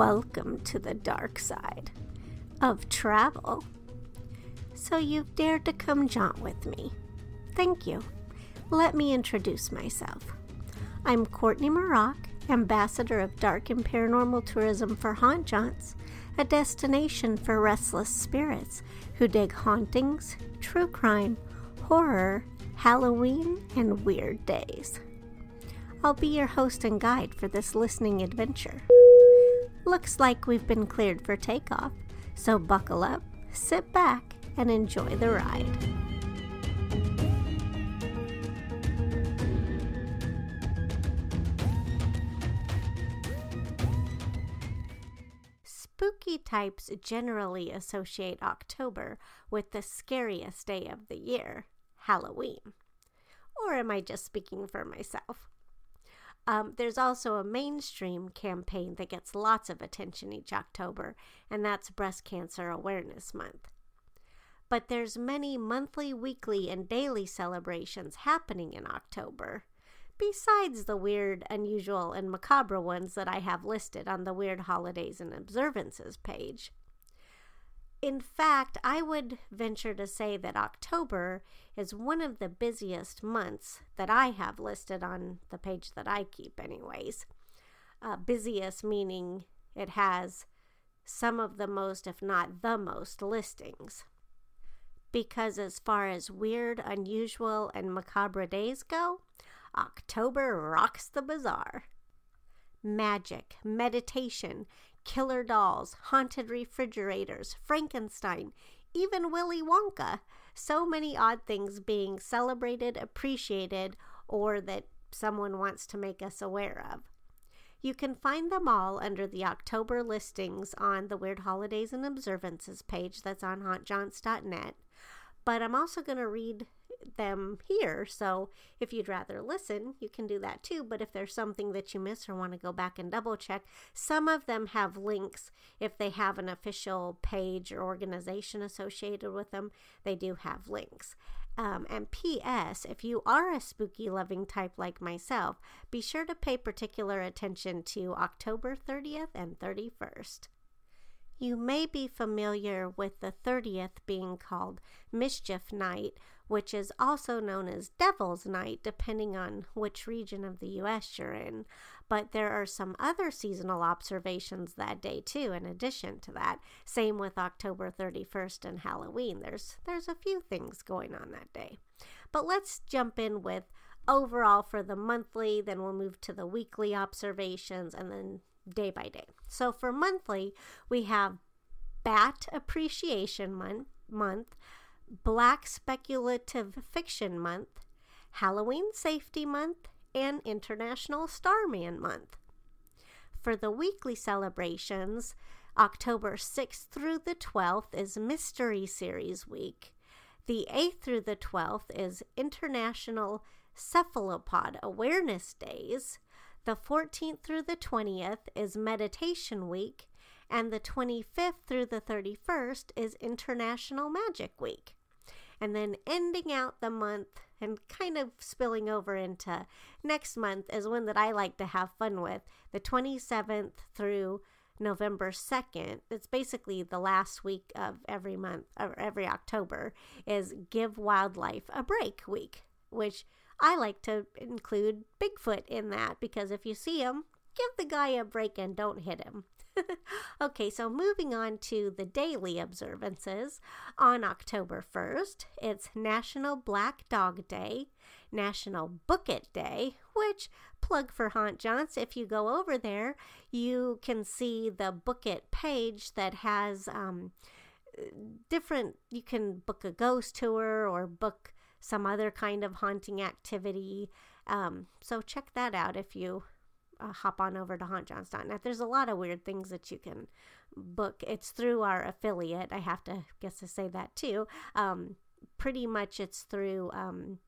Welcome to the dark side of travel. So you've dared to come jaunt with me. Thank you. Let me introduce myself. I'm Courtney Mroch, ambassador of dark and paranormal tourism for Haunt Jaunts, a destination for restless spirits who dig hauntings, true crime, horror, Halloween, and weird days. I'll be your host and guide for this listening adventure. Looks like we've been cleared for takeoff, so buckle up, sit back, and enjoy the ride. Spooky types generally associate October with the scariest day of the year, Halloween. Or am I just speaking for myself? Um, there's also a mainstream campaign that gets lots of attention each October, and that's Breast Cancer Awareness Month. But there's many monthly, weekly, and daily celebrations happening in October, besides the weird, unusual, and macabre ones that I have listed on the Weird Holidays and Observances page. In fact, I would venture to say that October is one of the busiest months that I have listed on the page that I keep, anyways. Uh, busiest meaning it has some of the most, if not the most, listings. Because as far as weird, unusual, and macabre days go, October rocks the bazaar. Magic, meditation, killer dolls, haunted refrigerators, Frankenstein, even Willy Wonka. So many odd things being celebrated, appreciated, or that someone wants to make us aware of. You can find them all under the October listings on the Weird Holidays and Observances page that's on hauntjaunts.net. But I'm also going to read them here. So if you'd rather listen, you can do that too. But if there's something that you miss or want to go back and double check, some of them have links. If they have an official page or organization associated with them, they do have links. Um, and P.S. If you are a spooky loving type like myself, be sure to pay particular attention to October 30th and 31st. You may be familiar with the 30th being called Mischief Night which is also known as Devil's Night, depending on which region of the U.S. you're in. But there are some other seasonal observations that day too. In addition to that, same with October 31st and Halloween. There's there's a few things going on that day. But let's jump in with overall for the monthly. Then we'll move to the weekly observations, and then day by day. So for monthly, we have Bat Appreciation Month. Month Black Speculative Fiction Month, Halloween Safety Month, and International Starman Month. For the weekly celebrations, October 6th through the 12th is Mystery Series Week. The 8th through the 12th is International Cephalopod Awareness Days. The 14th through the 20th is Meditation Week. And the 25th through the 31st is International Magic Week and then ending out the month and kind of spilling over into next month is one that I like to have fun with. The 27th through November 2nd, it's basically the last week of every month or every October, is Give Wildlife a Break week, which I like to include Bigfoot in that because if you see him, give the guy a break and don't hit him. okay, so moving on to the daily observances. On October 1st, it's National Black Dog Day, National Book It Day, which, plug for Haunt Jaunts, if you go over there, you can see the Book It page that has um, different, you can book a ghost tour or book some other kind of haunting activity. Um, so check that out if you uh, hop on over to hauntjaunts.net. There's a lot of weird things that you can book. It's through our affiliate. I have to guess to say that too. Um, pretty much it's through um,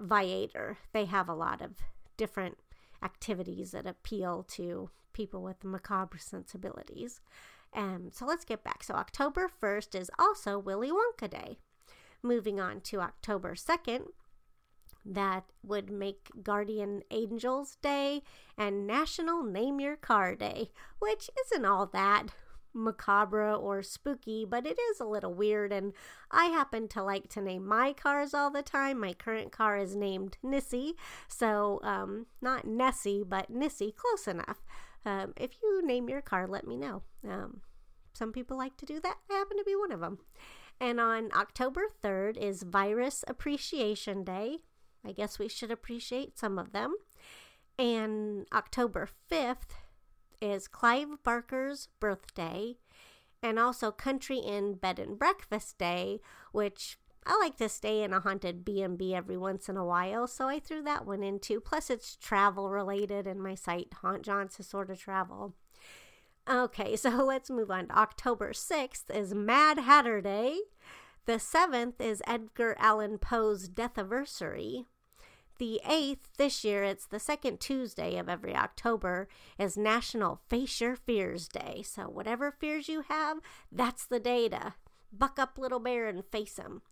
Viator. They have a lot of different activities that appeal to people with macabre sensibilities. And so let's get back. So October 1st is also Willy Wonka Day. Moving on to October 2nd, that would make Guardian Angels Day and National Name Your Car Day, which isn't all that macabre or spooky, but it is a little weird. And I happen to like to name my cars all the time. My current car is named Nissy, so um, not Nessie, but Nissy, close enough. Um, if you name your car, let me know. Um, some people like to do that. I happen to be one of them. And on October 3rd is Virus Appreciation Day. I guess we should appreciate some of them. And October 5th is Clive Barker's birthday and also Country Inn Bed and Breakfast Day, which I like to stay in a haunted B&B every once in a while, so I threw that one in too. Plus it's travel related and my site Haunt Jaunts is sort of travel. Okay, so let's move on. October 6th is Mad Hatter Day. The 7th is Edgar Allan Poe's death anniversary the 8th, this year, it's the second Tuesday of every October, is National Face Your Fears Day. So, whatever fears you have, that's the day to buck up, little bear, and face them.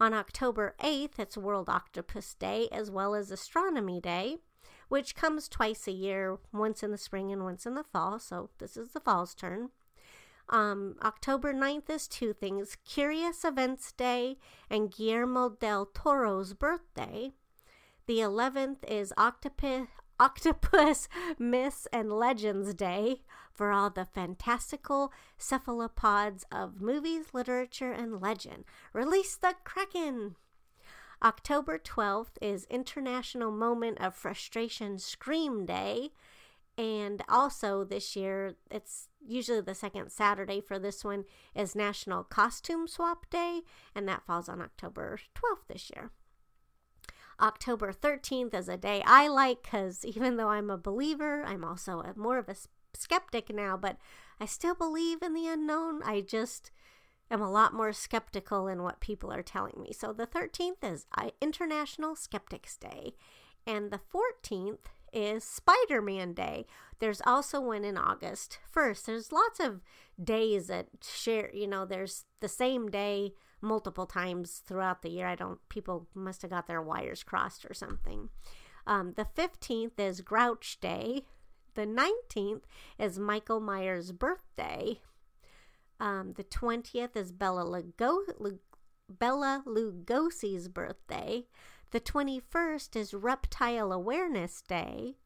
On October 8th, it's World Octopus Day as well as Astronomy Day, which comes twice a year, once in the spring and once in the fall. So, this is the fall's turn. Um, October 9th is two things Curious Events Day and Guillermo del Toro's birthday. The 11th is Octopus, Octopus Myths and Legends Day for all the fantastical cephalopods of movies, literature, and legend. Release the Kraken! October 12th is International Moment of Frustration Scream Day. And also this year, it's usually the second Saturday for this one, is National Costume Swap Day, and that falls on October 12th this year. October 13th is a day I like because even though I'm a believer, I'm also a, more of a skeptic now, but I still believe in the unknown. I just am a lot more skeptical in what people are telling me. So the 13th is International Skeptics Day, and the 14th is Spider Man Day. There's also one in August 1st. There's lots of days that share, you know, there's the same day multiple times throughout the year. I don't, people must have got their wires crossed or something. Um, the 15th is Grouch Day. The 19th is Michael Myers' birthday. Um, the 20th is Bella, Lugo- Bela Lugosi's birthday. The 21st is Reptile Awareness Day.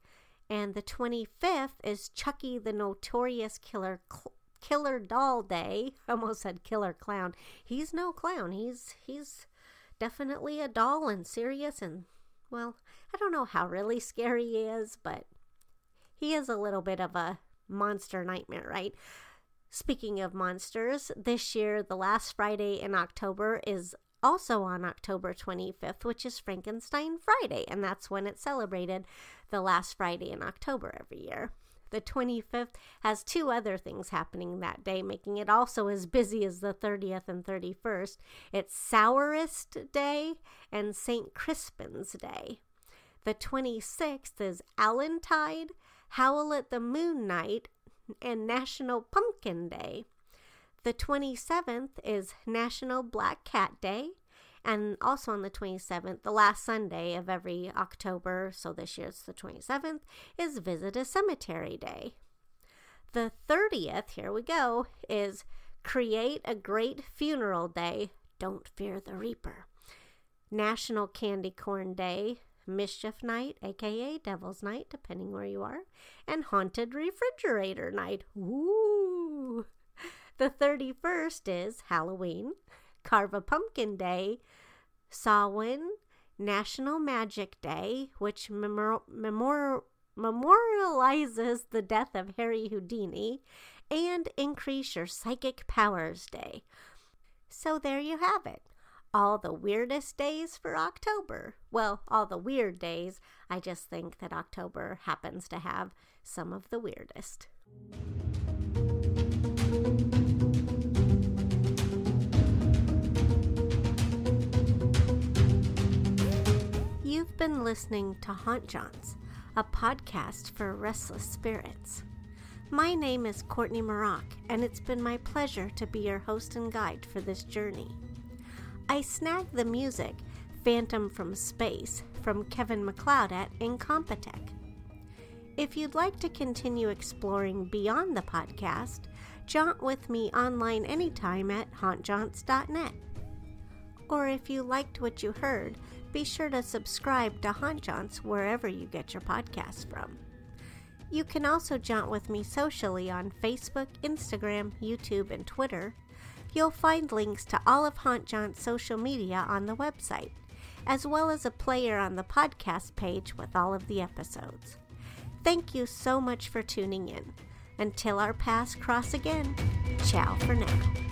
And the 25th is Chucky the Notorious Killer Cl- Killer Doll Day. Almost said Killer Clown. He's no clown. He's he's definitely a doll and serious and well, I don't know how really scary he is, but he is a little bit of a monster nightmare, right? Speaking of monsters, this year, the last Friday in October is also on October 25th, which is Frankenstein Friday, and that's when it's celebrated the last Friday in October every year. The 25th has two other things happening that day, making it also as busy as the 30th and 31st. It's Sourest Day and St. Crispin's Day. The 26th is Allentide, Howl at the Moon Night, and National Pumpkin Day. The 27th is National Black Cat Day, and also on the 27th, the last Sunday of every October, so this year it's the 27th, is Visit a Cemetery Day. The 30th, here we go, is Create a Great Funeral Day. Don't Fear the Reaper. National Candy Corn Day, Mischief Night, aka Devil's Night, depending where you are, and Haunted Refrigerator Night. Ooh! The 31st is Halloween. Carve a Pumpkin Day, Samhain, National Magic Day, which memor- memor- memorializes the death of Harry Houdini, and Increase Your Psychic Powers Day. So there you have it. All the weirdest days for October. Well, all the weird days. I just think that October happens to have some of the weirdest. Been listening to Haunt Jaunts, a podcast for restless spirits. My name is Courtney Mroch, and it's been my pleasure to be your host and guide for this journey. I snagged the music Phantom from Space from Kevin MacLeod at Incompetech. If you'd like to continue exploring beyond the podcast, jaunt with me online anytime at hauntjaunts.net. Or if you liked what you heard, be sure to subscribe to Haunt Jaunts wherever you get your podcasts from. You can also jaunt with me socially on Facebook, Instagram, YouTube, and Twitter. You'll find links to all of Haunt Jaunt's social media on the website, as well as a player on the podcast page with all of the episodes. Thank you so much for tuning in. Until our paths cross again, ciao for now.